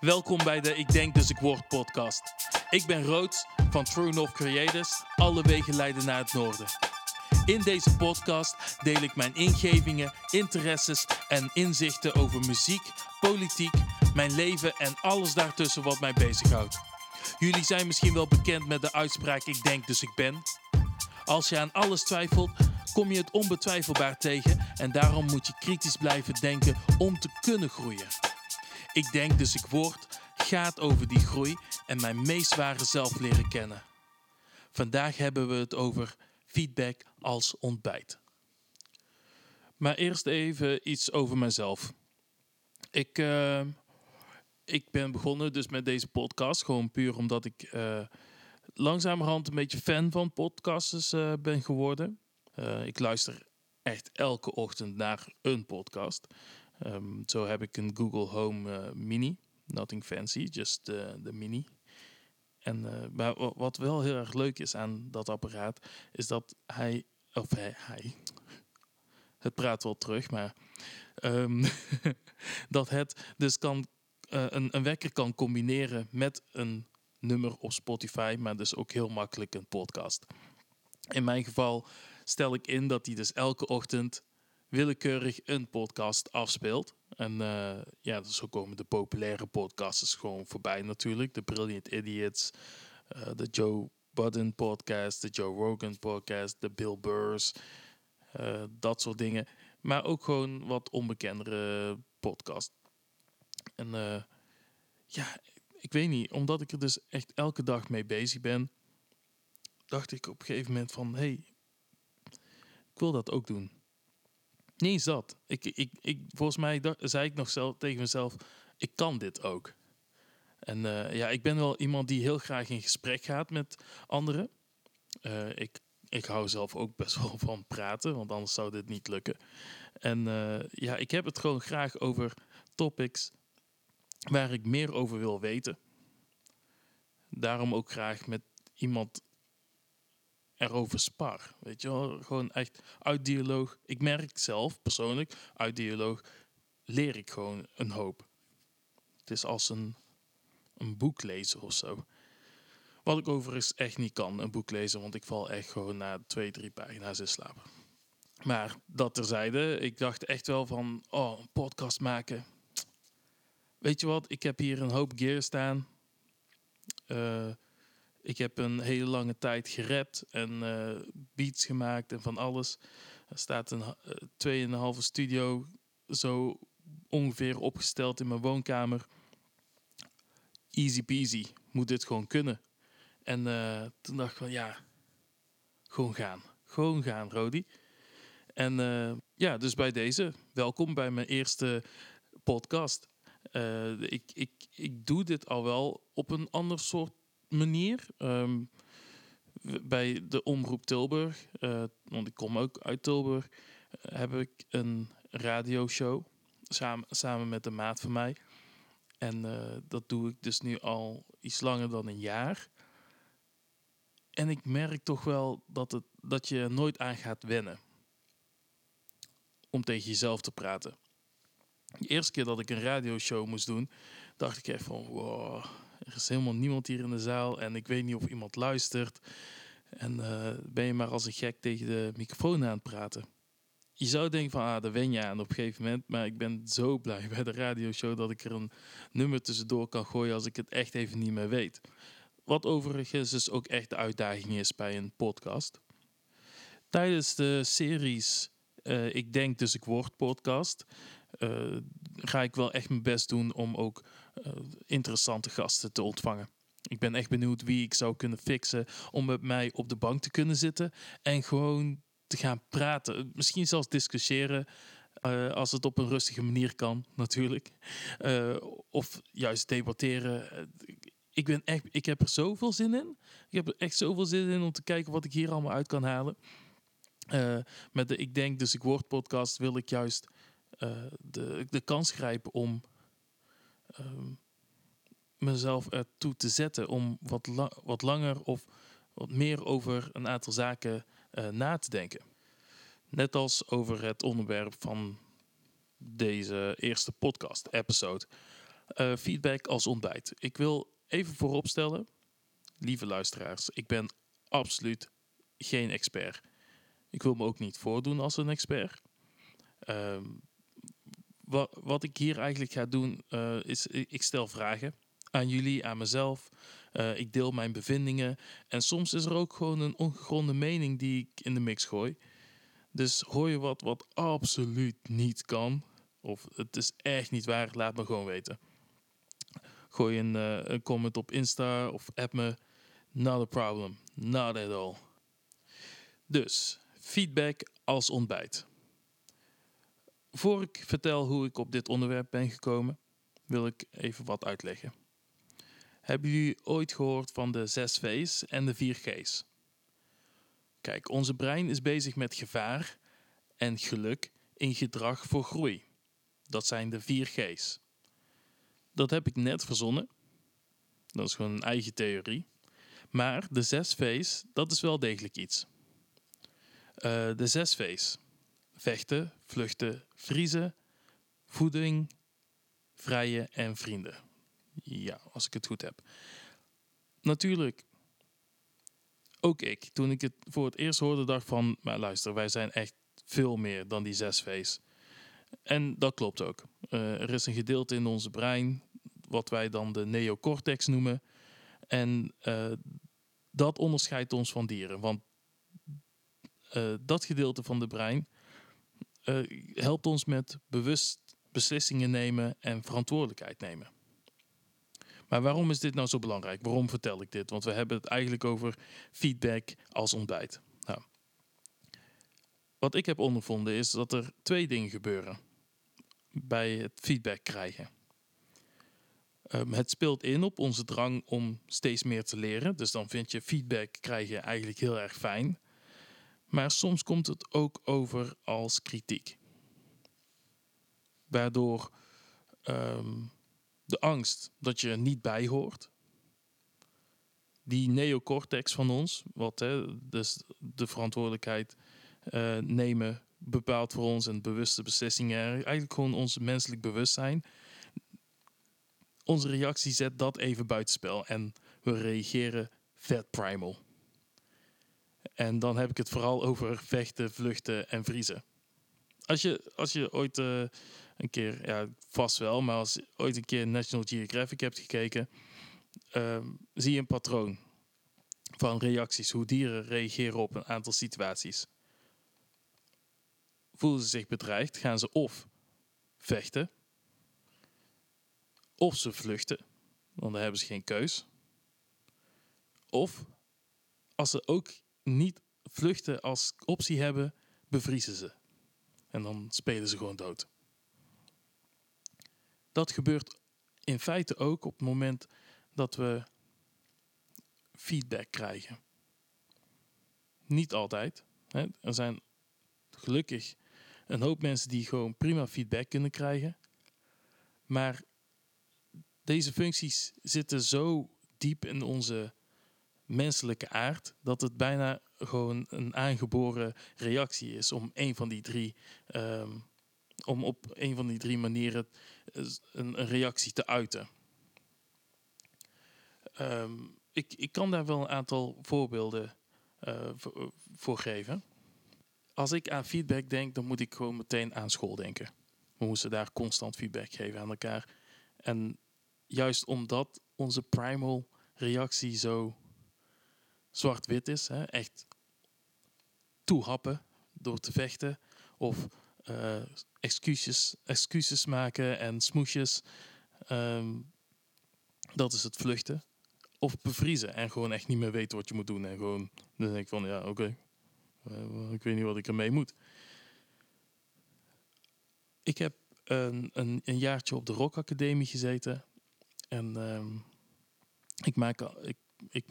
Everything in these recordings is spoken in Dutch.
Welkom bij de Ik Denk Dus Ik Word podcast. Ik ben Roods van True North Creators. Alle wegen leiden naar het noorden. In deze podcast deel ik mijn ingevingen, interesses en inzichten over muziek, politiek, mijn leven en alles daartussen wat mij bezighoudt. Jullie zijn misschien wel bekend met de uitspraak Ik Denk Dus Ik Ben. Als je aan alles twijfelt, kom je het onbetwijfelbaar tegen en daarom moet je kritisch blijven denken om te kunnen groeien. Ik denk dus ik word gaat over die groei en mijn meest ware zelf leren kennen. Vandaag hebben we het over feedback als ontbijt. Maar eerst even iets over mezelf. Ik, uh, ik ben begonnen dus met deze podcast gewoon puur omdat ik uh, langzamerhand een beetje fan van podcasts uh, ben geworden. ik luister echt elke ochtend naar een podcast. Um, zo heb ik een Google Home uh, Mini. Nothing fancy, just de uh, mini. En uh, maar wat wel heel erg leuk is aan dat apparaat, is dat hij, of hij, hij het praat wel terug, maar um, dat het dus kan, een, een wekker kan combineren met een nummer op Spotify, maar dus ook heel makkelijk een podcast. In mijn geval stel ik in dat hij dus elke ochtend willekeurig een podcast afspeelt. En uh, ja, zo komen de populaire podcasts gewoon voorbij natuurlijk. De Brilliant Idiots, uh, de Joe Budden podcast, de Joe Rogan podcast, de Bill Burrs, uh, dat soort dingen. Maar ook gewoon wat onbekendere podcast. En ja, ik weet niet, omdat ik er dus echt elke dag mee bezig ben, dacht ik op een gegeven moment van, hé, hey, ik wil dat ook doen. Nee, zat. Ik, ik, ik, volgens mij zei ik nog zelf, tegen mezelf, ik kan dit ook. En uh, ja, ik ben wel iemand die heel graag in gesprek gaat met anderen. Uh, ik, ik hou zelf ook best wel van praten, want anders zou dit niet lukken. En uh, ja, ik heb het gewoon graag over topics waar ik meer over wil weten. Daarom ook graag met iemand erover spar. Weet je wel, gewoon echt uit dialoog. Ik merk zelf persoonlijk, uit dialoog leer ik gewoon een hoop. Het is als een, een boek lezen of zo. Wat ik overigens echt niet kan, een boek lezen, want ik val echt gewoon na twee, drie pagina's in slaap. Maar dat terzijde, ik dacht echt wel van, oh, een podcast maken. Weet je wat, ik heb hier een hoop gear staan. Uh, ik heb een hele lange tijd gerapt en uh, beats gemaakt en van alles. Er staat een uh, tweeënhalve studio zo ongeveer opgesteld in mijn woonkamer. Easy peasy, moet dit gewoon kunnen. En uh, toen dacht ik van ja, gewoon gaan. Gewoon gaan, Rodi. En ja, dus bij deze, welkom bij mijn eerste podcast. ik, ik, ik doe dit al wel op een ander soort manier. Um, bij de Omroep Tilburg, uh, want ik kom ook uit Tilburg, heb ik een radioshow samen, samen met een maat van mij. En uh, dat doe ik dus nu al iets langer dan een jaar. En ik merk toch wel dat, het, dat je nooit aan gaat wennen om tegen jezelf te praten. De eerste keer dat ik een radioshow moest doen, dacht ik echt van wow, er is helemaal niemand hier in de zaal en ik weet niet of iemand luistert. En uh, ben je maar als een gek tegen de microfoon aan het praten. Je zou denken van, ah, daar wen je aan op een gegeven moment. Maar ik ben zo blij bij de radioshow dat ik er een nummer tussendoor kan gooien als ik het echt even niet meer weet. Wat overigens dus ook echt de uitdaging is bij een podcast. Tijdens de series uh, Ik Denk Dus Ik Word podcast uh, ga ik wel echt mijn best doen om ook interessante gasten te ontvangen. Ik ben echt benieuwd wie ik zou kunnen fixen om met mij op de bank te kunnen zitten en gewoon te gaan praten. Misschien zelfs discussiëren. Uh, als het op een rustige manier kan, natuurlijk. Uh, of juist debatteren. Ik, ben echt, ik heb er zoveel zin in. Ik heb er echt zoveel zin in om te kijken wat ik hier allemaal uit kan halen. Met de Ik Denk Dus Ik Word podcast wil ik juist de, de kans grijpen om uh, mezelf ertoe te zetten om wat, wat langer of wat meer over een aantal zaken uh, na te denken. Net als over het onderwerp van deze eerste podcast-episode. Eh, feedback als ontbijt. Ik wil even vooropstellen, lieve luisteraars, ik ben absoluut geen expert. Ik wil me ook niet voordoen als een expert. Ehm, wat, wat ik hier eigenlijk ga doen, uh, is ik stel vragen aan jullie, aan mezelf. Uh, ik deel mijn bevindingen. En soms is er ook gewoon een ongegronde mening die ik in de mix gooi. Dus hoor je wat wat absoluut niet kan, of het is echt niet waar, laat me gewoon weten. Gooi een, uh, een comment op Insta of app me. Not a problem. Not at all. Dus, feedback als ontbijt. Voor ik vertel hoe ik op dit onderwerp ben gekomen, wil ik even wat uitleggen. Hebben jullie ooit gehoord van de 6 V's en de 4 G's? Kijk, onze brein is bezig met gevaar en geluk in gedrag voor groei. Dat zijn de 4 G's. Dat heb ik net verzonnen. Dat is gewoon een eigen theorie. Maar de 6 V's, dat is wel degelijk iets. Uh, de 6 V's. Vechten, vluchten, vriezen, voeding, vrije en vrienden. Ja, als ik het goed heb. Natuurlijk, ook ik, toen ik het voor het eerst hoorde, dacht van, maar luister, wij zijn echt veel meer dan die zes V's. En dat klopt ook. Uh, er is een gedeelte in onze brein, wat wij dan de neocortex noemen. En uh, dat onderscheidt ons van dieren. Want uh, dat gedeelte van de brein helpt ons met bewust beslissingen nemen en verantwoordelijkheid nemen. Maar waarom is dit nou zo belangrijk? Waarom vertel ik dit? Want we hebben het eigenlijk over feedback als ontbijt. Nou, wat ik heb ondervonden is dat er twee dingen gebeuren bij het feedback krijgen. Um, het speelt in op onze drang om steeds meer te leren. Dus dan vind je feedback krijgen eigenlijk heel erg fijn. Maar soms komt het ook over als kritiek. Waardoor um, de angst dat je er niet bij hoort. Die neocortex van ons, wat hè, dus de verantwoordelijkheid uh, nemen bepaalt voor ons en bewuste beslissingen, eigenlijk gewoon ons menselijk bewustzijn. Onze reactie zet dat even buitenspel en we reageren vet primal. En dan heb ik het vooral over vechten, vluchten en vriezen. Als je, als je ooit uh, een keer, ja, vast wel, maar als je ooit een keer National Geographic hebt gekeken, um, zie je een patroon van reacties, hoe dieren reageren op een aantal situaties. Voelen ze zich bedreigd, gaan ze of vechten, of ze vluchten, want dan hebben ze geen keus. Of als ze ook niet vluchten als optie hebben, bevriezen ze. En dan spelen ze gewoon dood. Dat gebeurt in feite ook op het moment dat we feedback krijgen. Niet altijd. Hè. Er zijn gelukkig een hoop mensen die gewoon prima feedback kunnen krijgen. Maar deze functies zitten zo diep in onze menselijke aard dat het bijna gewoon een aangeboren reactie is om een van die drie um, om op een van die drie manieren een, een reactie te uiten. Um, ik, ik kan daar wel een aantal voorbeelden voor, voor geven. Als ik aan feedback denk, dan moet ik gewoon meteen aan school denken. We moesten daar constant feedback geven aan elkaar. En juist omdat onze primal reactie zo zwart-wit is, hè, echt toehappen door te vechten of uh, excuses, maken en smoesjes. Um, dat is het vluchten. Of bevriezen en gewoon echt niet meer weten wat je moet doen. En gewoon, dan denk ik van, ja, oké. Uh, ik weet niet wat ik ermee moet. Ik heb een, een, een jaartje op de Rock Academie gezeten. En um, ik, maak, ik, ik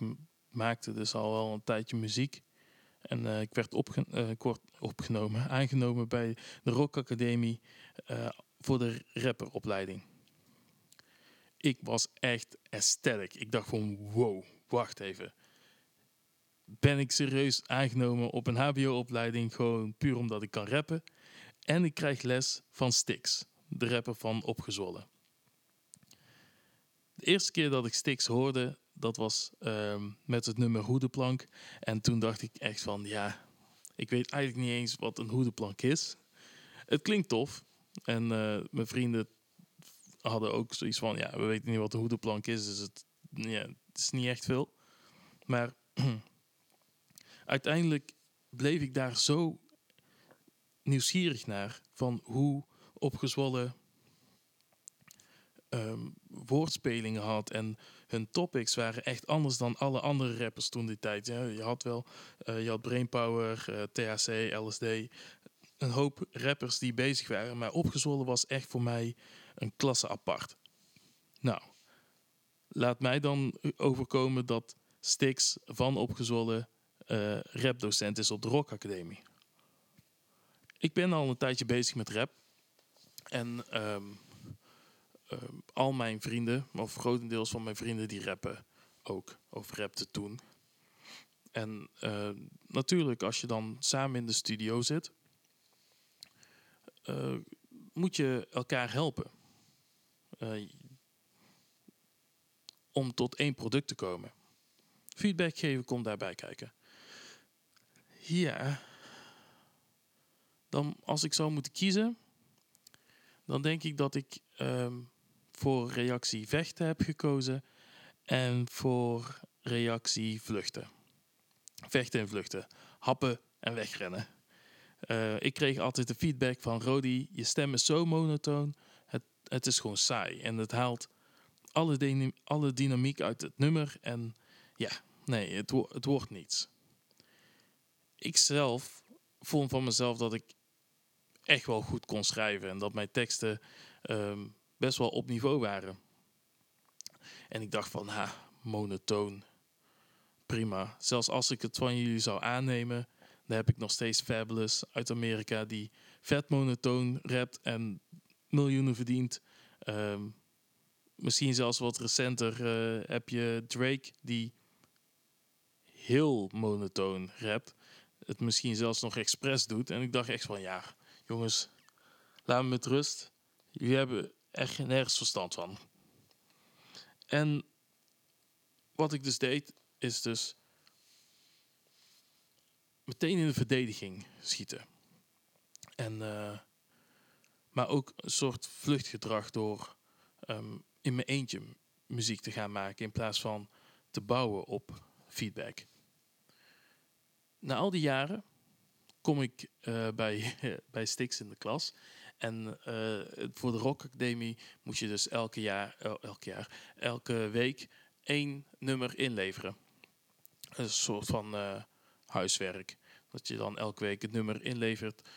maakte dus al wel een tijdje muziek. En uh, ik werd uh, kort opgenomen, aangenomen bij de Rock Academie uh, voor de rapperopleiding. Ik was echt ecstatic. Ik dacht van wow, wacht even. Ben ik serieus aangenomen op een HBO-opleiding gewoon puur omdat ik kan rappen. En ik krijg les van Stix, de rapper van Opgezwollen. eerste keer dat ik Stix hoorde, dat was ehm, met het nummer Hoedenplank. En toen dacht ik echt van, ja, ik weet eigenlijk niet eens wat een hoedenplank is. Het klinkt tof. En uh, mijn vrienden hadden ook zoiets van, ja, we weten niet wat een hoedenplank is, dus het, ja, het is niet echt veel. Maar uiteindelijk bleef ik daar zo nieuwsgierig naar van hoe opgezwollen um, woordspelingen had. En hun topics waren echt anders dan alle andere rappers toen die tijd. Je had wel, uh, je had Brainpower, uh, THC, LSD. Een hoop rappers die bezig waren. Maar opgezwollen was echt voor mij een klasse apart. Nou, laat mij dan overkomen dat Stix van opgezwollen uh, rapdocent is op de Rock Academie. Ik ben al een tijdje bezig met rap. En um, um, al mijn vrienden, of grotendeels van mijn vrienden, die rappen ook. Of rapten toen. En uh, natuurlijk, als je dan samen in de studio zit, uh, moet je elkaar helpen. Om tot één product te komen. Feedback geven komt daarbij kijken. Ja, dan als ik zou moeten kiezen, dan denk ik dat ik um, voor reactie vechten heb gekozen en voor reactie vluchten. Vechten en vluchten, happen en wegrennen. Uh, ik kreeg altijd de feedback van Rodi, je stem is zo monotoon, het, het is gewoon saai en het haalt alle, alle dynamiek uit het nummer en ja, nee, het, wo het wordt niets. Ik zelf vond van mezelf dat ik echt wel goed kon schrijven en dat mijn teksten um, best wel op niveau waren. En ik dacht van, ha, monotoon, prima. Zelfs als ik het van jullie zou aannemen, dan heb ik nog steeds Fabulous uit Amerika die vet monotoon rapt en miljoenen verdient. Um, misschien zelfs wat recenter uh, heb je Drake die heel monotoon rapt. Het misschien zelfs nog expres doet. En ik dacht echt van ja, jongens, laat me met rust. Jullie hebben echt nergens verstand van. En wat ik dus deed, is dus meteen in de verdediging schieten. En, uh, maar ook een soort vluchtgedrag door um, in mijn eentje muziek te gaan maken in plaats van te bouwen op feedback. Na al die jaren kom ik uh, bij, bij Stix in de klas. En uh, voor de Rock Academie moet je dus elke jaar, elke jaar, elke week één nummer inleveren. Een soort van uh, huiswerk. Dat je dan elke week het nummer inlevert,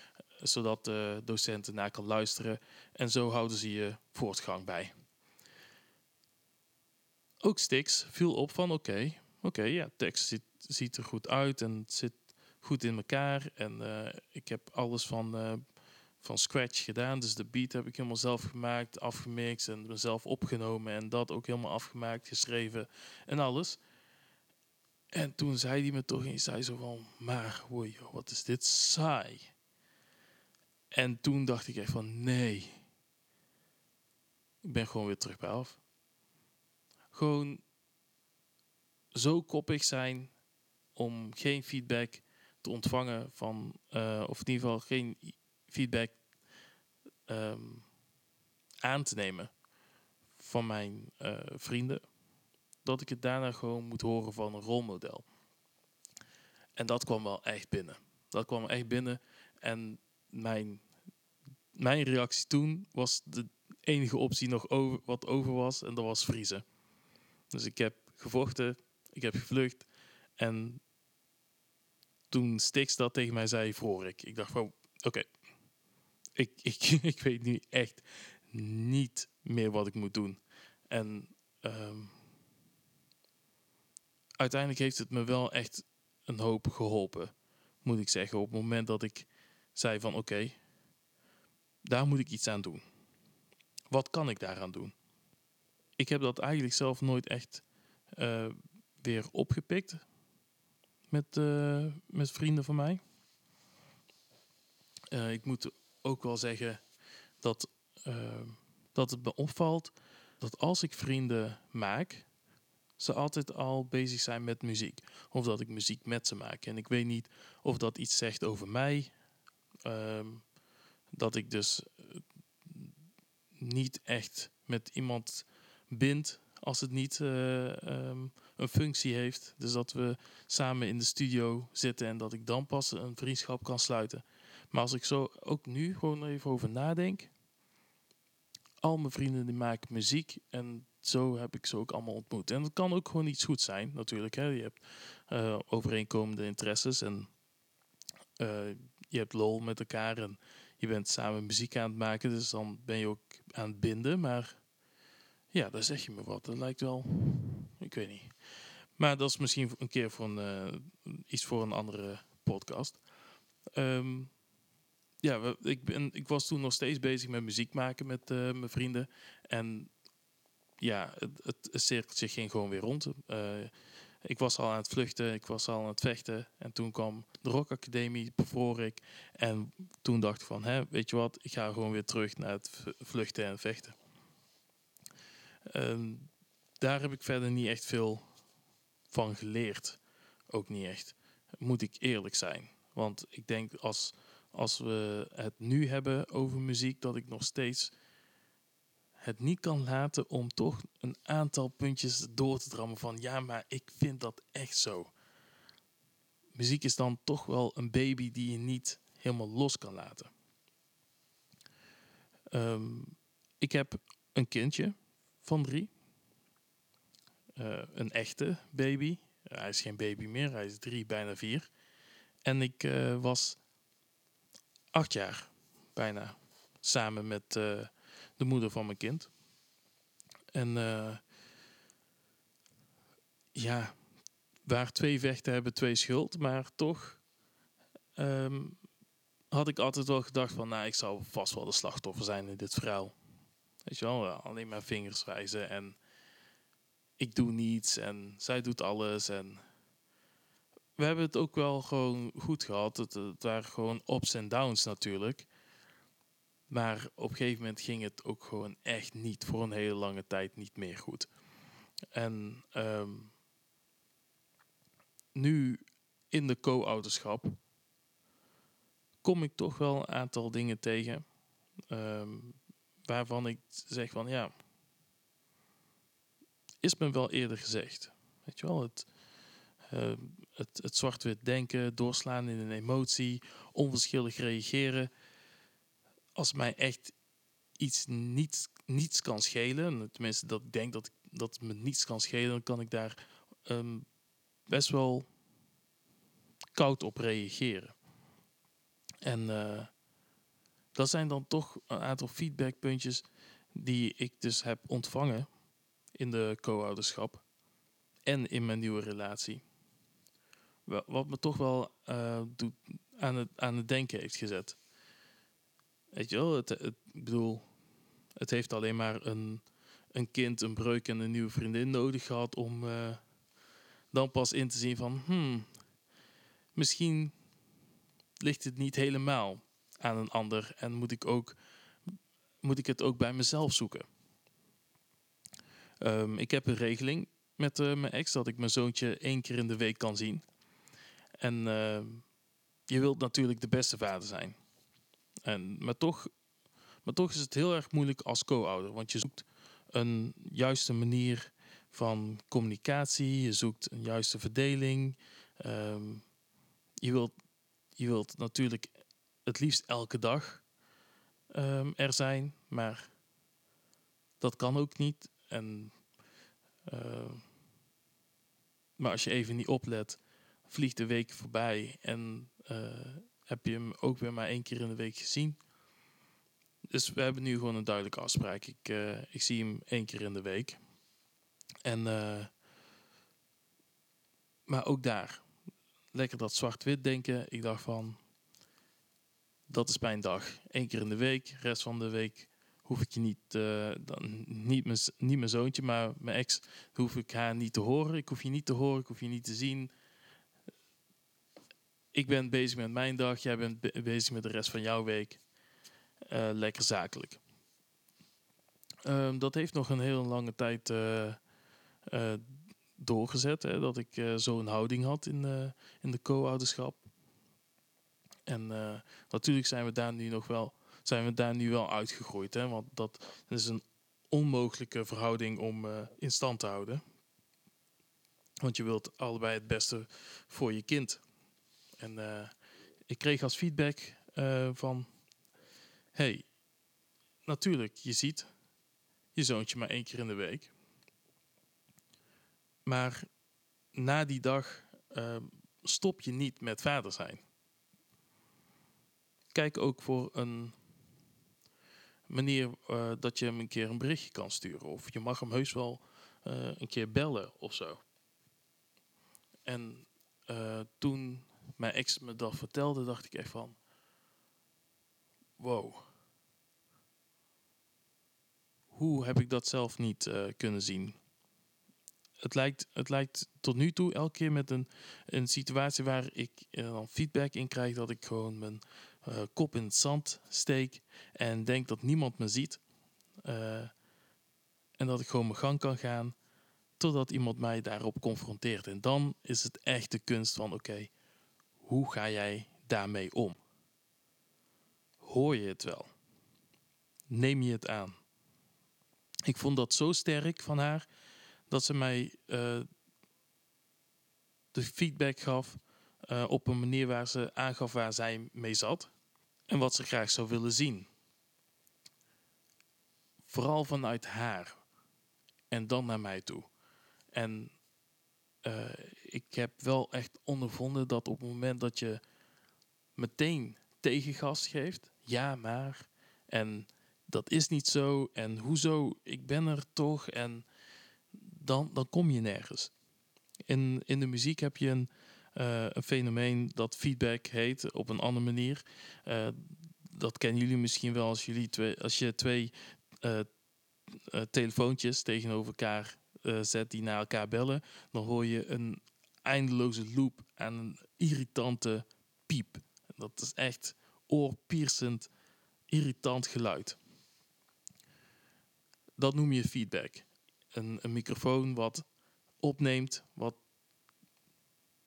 zodat de docenten naar kan luisteren. En zo houden ze je voortgang bij. Ook Stix viel op van oké, oké, ja, tekst ziet, er goed uit en het zit goed in elkaar. En ik heb alles van, van scratch gedaan. Dus de beat heb ik helemaal zelf gemaakt, afgemixt en mezelf opgenomen. En dat ook helemaal afgemaakt, geschreven en alles. En toen zei hij me toch eens, zei zo van, maar oei, wat is dit saai. En toen dacht ik echt van, nee. Ik ben gewoon weer terug bij af. Gewoon zo koppig zijn om geen feedback te ontvangen van, uh, of in ieder geval geen feedback um, aan te nemen van mijn uh, vrienden, dat ik het daarna gewoon moet horen van een rolmodel. En dat kwam wel echt binnen. Dat kwam echt binnen. En mijn, mijn reactie toen was de enige optie nog over, wat over was, en dat was vriezen. Dus ik heb gevochten, ik heb gevlucht. En toen Stix dat tegen mij zei, vroor ik. Ik dacht van, oké, ik, ik, weet nu echt niet meer wat ik moet doen. En um, uiteindelijk heeft het me wel echt een hoop geholpen, moet ik zeggen. Op het moment dat ik zei van, oké, daar moet ik iets aan doen. Wat kan ik daaraan doen? Ik heb dat eigenlijk zelf nooit echt uh, weer opgepikt met, uh, met vrienden van mij. Uh, ik moet ook wel zeggen dat, dat het me opvalt dat als ik vrienden maak, ze altijd al bezig zijn met muziek. Of dat ik muziek met ze maak. En ik weet niet of dat iets zegt over mij. Ehm, dat ik dus eh, niet echt met iemand bind als het niet eh, ehm, een functie heeft. Dus dat we samen in de studio zitten en dat ik dan pas een vriendschap kan sluiten. Maar als ik zo ook nu gewoon even over nadenk. Al mijn vrienden die maken muziek en zo heb ik ze ook allemaal ontmoet. En dat kan ook gewoon iets goed zijn, natuurlijk. Hè. Je hebt uh, overeenkomende interesses en uh, je hebt lol met elkaar en je bent samen muziek aan het maken. Dus dan ben je ook aan het binden. Maar ja, daar zeg je me wat. Dat lijkt wel, ik weet niet. Maar dat is misschien een keer voor uh, iets voor een andere podcast. Um, ja, ik, ben, ik was toen nog steeds bezig met muziek maken met uh, mijn vrienden. En ja, het, het, cirkeltje ging gewoon weer rond. Uh, ik was al aan het vluchten, ik was al aan het vechten. En toen kwam de Rock Academie voor ik. En toen dacht ik van, hè, weet je wat, ik ga gewoon weer terug naar het vluchten en vechten. Um, daar heb ik verder niet echt veel van geleerd. Ook niet echt. Moet ik eerlijk zijn. Want ik denk als, als we het nu hebben over muziek, dat ik nog steeds het niet kan laten om toch een aantal puntjes door te drammen van ja, maar ik vind dat echt zo. Muziek is dan toch wel een baby die je niet helemaal los kan laten. Um, ik heb een kindje van drie. Uh, een echte baby. Hij is geen baby meer, hij is drie, bijna vier. En ik uh, was acht jaar, bijna, samen met uh, de moeder van mijn kind. En uh, ja, waar twee vechten hebben twee schuld, maar toch um, had ik altijd wel gedacht van, nou, ik zou vast wel de slachtoffer zijn in dit verhaal. Weet je wel, alleen maar vingers wijzen en ik doe niets en zij doet alles en we hebben het ook wel gewoon goed gehad. Het, het waren gewoon ups en downs natuurlijk. Maar op een gegeven moment ging het ook gewoon echt niet voor een hele lange tijd niet meer goed. En um, nu in de co-ouderschap kom ik toch wel een aantal dingen tegen um, waarvan ik zeg van ja, is me wel eerder gezegd. Weet je wel, het, uh, het, zwart-wit denken, doorslaan in een emotie, onverschillig reageren als mij echt iets niet, niets kan schelen, tenminste dat ik denk dat, dat me niets kan schelen, dan kan ik daar um, best wel koud op reageren. En uh, dat zijn dan toch een aantal feedbackpuntjes die ik dus heb ontvangen in de co-ouderschap en in mijn nieuwe relatie. Wat me toch wel uh, doet, aan, het, aan het denken heeft gezet. Weet je wel, het, het, ik bedoel, het heeft alleen maar een, een kind, een breuk en een nieuwe vriendin nodig gehad om uh, dan pas in te zien van, hmm, misschien ligt het niet helemaal aan een ander en moet ik, ook, moet ik het ook bij mezelf zoeken. Um, ik heb een regeling met uh, mijn ex dat ik mijn zoontje één keer in de week kan zien. En uh, je wilt natuurlijk de beste vader zijn. En, maar, toch, maar toch is het heel erg moeilijk als co-ouder. Want je zoekt een juiste manier van communicatie. Je zoekt een juiste verdeling. Um, je, wilt, je wilt natuurlijk het liefst elke dag um, er zijn. Maar dat kan ook niet. En, maar als je even niet oplet, vliegt de week voorbij. En uh, heb je hem ook weer maar één keer in de week gezien. Dus we hebben nu gewoon een duidelijke afspraak. Ik, uh, ik zie hem één keer in de week. En, uh, maar ook daar, lekker dat zwart-wit denken. Ik dacht van, dat is mijn dag. Eén keer in de week, rest van de week hoef ik je niet, dan, niet, niet mijn zoontje, maar mijn ex, hoef ik haar niet te horen. Ik hoef je niet te horen, ik hoef je niet te zien ik ben bezig met mijn dag, jij bent bezig met de rest van jouw week. Uh, lekker zakelijk. Ehm, dat heeft nog een hele lange tijd eh, eh, doorgezet. Hè, dat ik zo'n houding had in, uh, in de co-ouderschap. En natuurlijk zijn we daar nu nog wel, zijn we daar nu wel uitgegroeid. Hè, want dat is een onmogelijke verhouding om in stand te houden. Want je wilt allebei het beste voor je kind. En ik kreeg als feedback van... Hey, natuurlijk, je ziet je zoontje maar één keer in de week. Maar na die dag uh, stop je niet met vader zijn. Kijk ook voor een manier dat je hem een keer een berichtje kan sturen. Of je mag hem heus wel een keer bellen of zo. En toen mijn ex me dat vertelde, dacht ik echt van... Wow hoe heb ik dat zelf niet uh, kunnen zien? Het lijkt, het lijkt tot nu toe elke keer met een, een situatie waar ik uh, dan feedback in krijg dat ik gewoon mijn uh, kop in het zand steek en denk dat niemand me ziet. en dat ik gewoon mijn gang kan gaan totdat iemand mij daarop confronteert. En dan is het echt de kunst van oké, hoe ga jij daarmee om? Hoor je het wel? Neem je het aan? Ik vond dat zo sterk van haar dat ze mij uh, de feedback gaf uh, op een manier waar ze aangaf waar zij mee zat en wat ze graag zou willen zien. Vooral vanuit haar en dan naar mij toe. En uh, ik heb wel echt ondervonden dat op het moment dat je meteen tegengas geeft, ja maar, en dat is niet zo en hoezo, ik ben er toch en dan, dan kom je nergens. In, in de muziek heb je een, uh, een fenomeen dat feedback heet op een andere manier. Uh, dat kennen jullie misschien wel als, jullie twee, als je twee uh, telefoontjes tegenover elkaar zet die naar elkaar bellen, dan hoor je een eindeloze loop en een irritante piep. Dat is echt oorpiercend, irritant geluid. Dat noem je feedback. Een, een microfoon wat opneemt, wat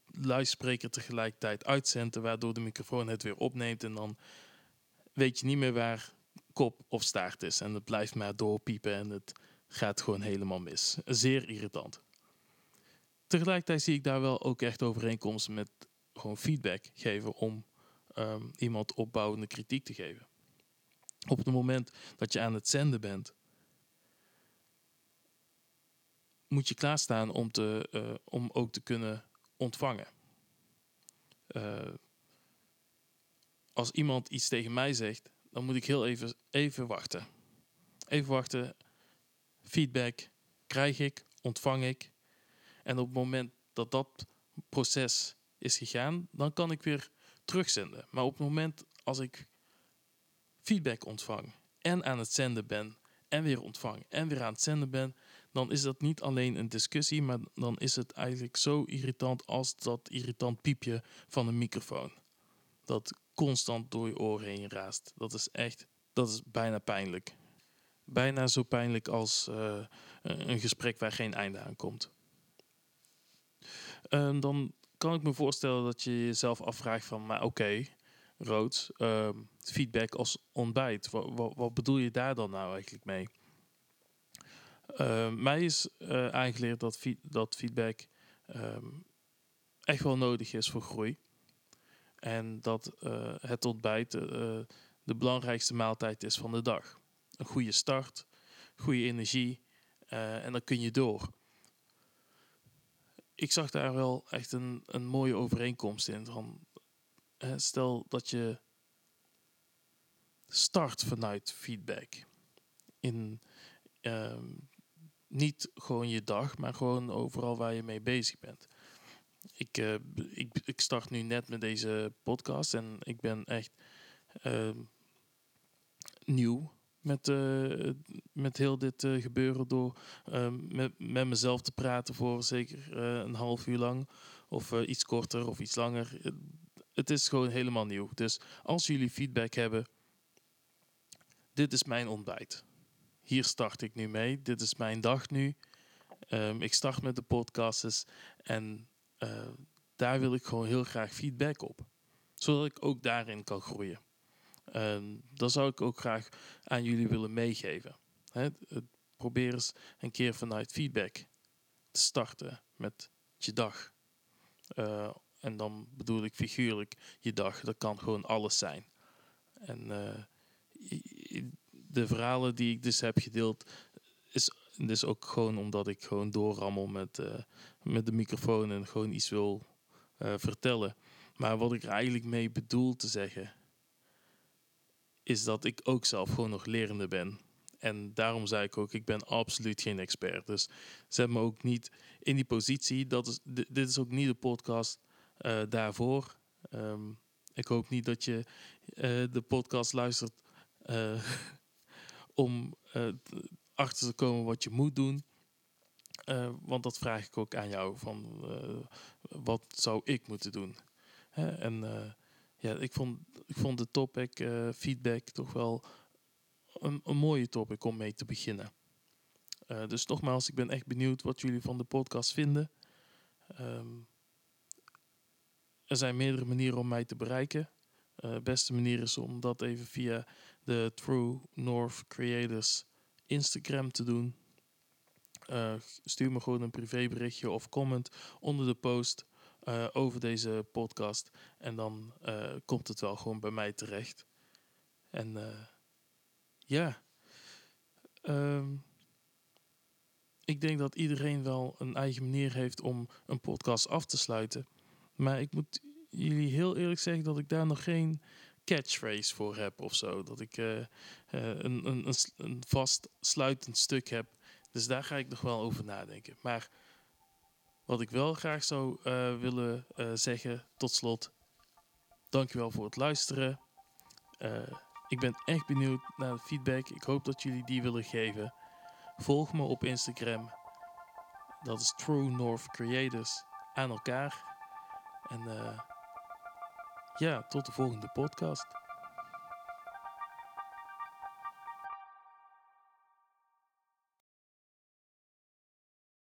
luidspreker tegelijkertijd uitzendt, waardoor de microfoon het weer opneemt en dan weet je niet meer waar kop of staart is. En het blijft maar doorpiepen en het gaat gewoon helemaal mis. Zeer irritant. Tegelijkertijd zie ik daar wel ook echt overeenkomsten met gewoon feedback geven om um, iemand opbouwende kritiek te geven. Op het moment dat je aan het zenden bent, moet je klaarstaan om, te, uh, om ook te kunnen ontvangen. Uh, als iemand iets tegen mij zegt, dan moet ik heel even, even wachten. Even wachten. Feedback krijg ik, ontvang ik. En op het moment dat dat proces is gegaan, dan kan ik weer terugzenden. Maar op het moment als ik feedback ontvang en aan het zenden ben en weer ontvang en weer aan het zenden ben, dan is dat niet alleen een discussie, maar dan is het eigenlijk zo irritant als dat irritant piepje van een microfoon. Dat constant door je oren heen raast. Dat is echt, dat is bijna pijnlijk. Bijna zo pijnlijk als uh, een gesprek waar geen einde aan komt. Uh, dan kan ik me voorstellen dat je jezelf afvraagt van, maar oké, okay, rood, uh, feedback als ontbijt. Wat, wat, bedoel je daar dan nou eigenlijk mee? Uh, mij is uh, aangeleerd dat, dat feedback echt wel nodig is voor groei. En dat uh, het ontbijt de belangrijkste maaltijd is van de dag. Een goede start, goede energie en dan kun je door. Ik zag daar wel echt een, een mooie overeenkomst in. Van, stel dat je start vanuit feedback. In, um, niet gewoon je dag, maar gewoon overal waar je mee bezig bent. Ik, uh, ik, ik start nu net met deze podcast en ik ben echt uh, nieuw met, uh, met heel dit uh, gebeuren door ehm, met, met mezelf te praten voor zeker een half uur lang of iets korter of iets langer. Het is gewoon helemaal nieuw. Dus als jullie feedback hebben, dit is mijn ontbijt. hier start ik nu mee. Dit is mijn dag nu. Ehm, ik start met de podcasts en daar wil ik gewoon heel graag feedback op. Zodat ik ook daarin kan groeien. Um, dat zou ik ook graag aan jullie willen meegeven. He, probeer eens een keer vanuit feedback te starten met je dag. Uh, en dan bedoel ik figuurlijk je dag. Dat kan gewoon alles zijn. En uh, de verhalen die ik dus heb gedeeld, is dus ook gewoon omdat ik gewoon doorrammel met, uh, met de microfoon en gewoon iets wil vertellen. Maar wat ik er eigenlijk mee bedoel te zeggen, is dat ik ook zelf gewoon nog lerende ben. En daarom zei ik ook, ik ben absoluut geen expert. Dus zet me ook niet in die positie. Dat dit is ook niet de podcast uh, daarvoor. Um, ik hoop niet dat je uh, de podcast luistert uh, om achter te komen wat je moet doen. want dat vraag ik ook aan jou. Van, wat zou ik moeten doen? Hè? En ja, ik vond, ik vond de topic feedback toch wel een, een, mooie topic om mee te beginnen. dus nogmaals, ik ben echt benieuwd wat jullie van de podcast vinden. Um, er zijn meerdere manieren om mij te bereiken. De uh, beste manier is om dat even via de True North Creators Instagram te doen. Uh, stuur me gewoon een privéberichtje of comment onder de post uh, over deze podcast. En dan uh, komt het wel gewoon bij mij terecht. En ja, um, ik denk dat iedereen wel een eigen manier heeft om een podcast af te sluiten. Maar ik moet jullie heel eerlijk zeggen dat ik daar nog geen catchphrase voor heb of zo. Dat ik een, een, een vast sluitend stuk heb. Dus daar ga ik nog wel over nadenken. Maar wat ik wel graag zou uh, willen zeggen tot slot. Dankjewel voor het luisteren. ik ben echt benieuwd naar feedback. Ik hoop dat jullie die willen geven. Volg me op Instagram. Dat is True North Creators aan elkaar. En ja, tot de volgende podcast.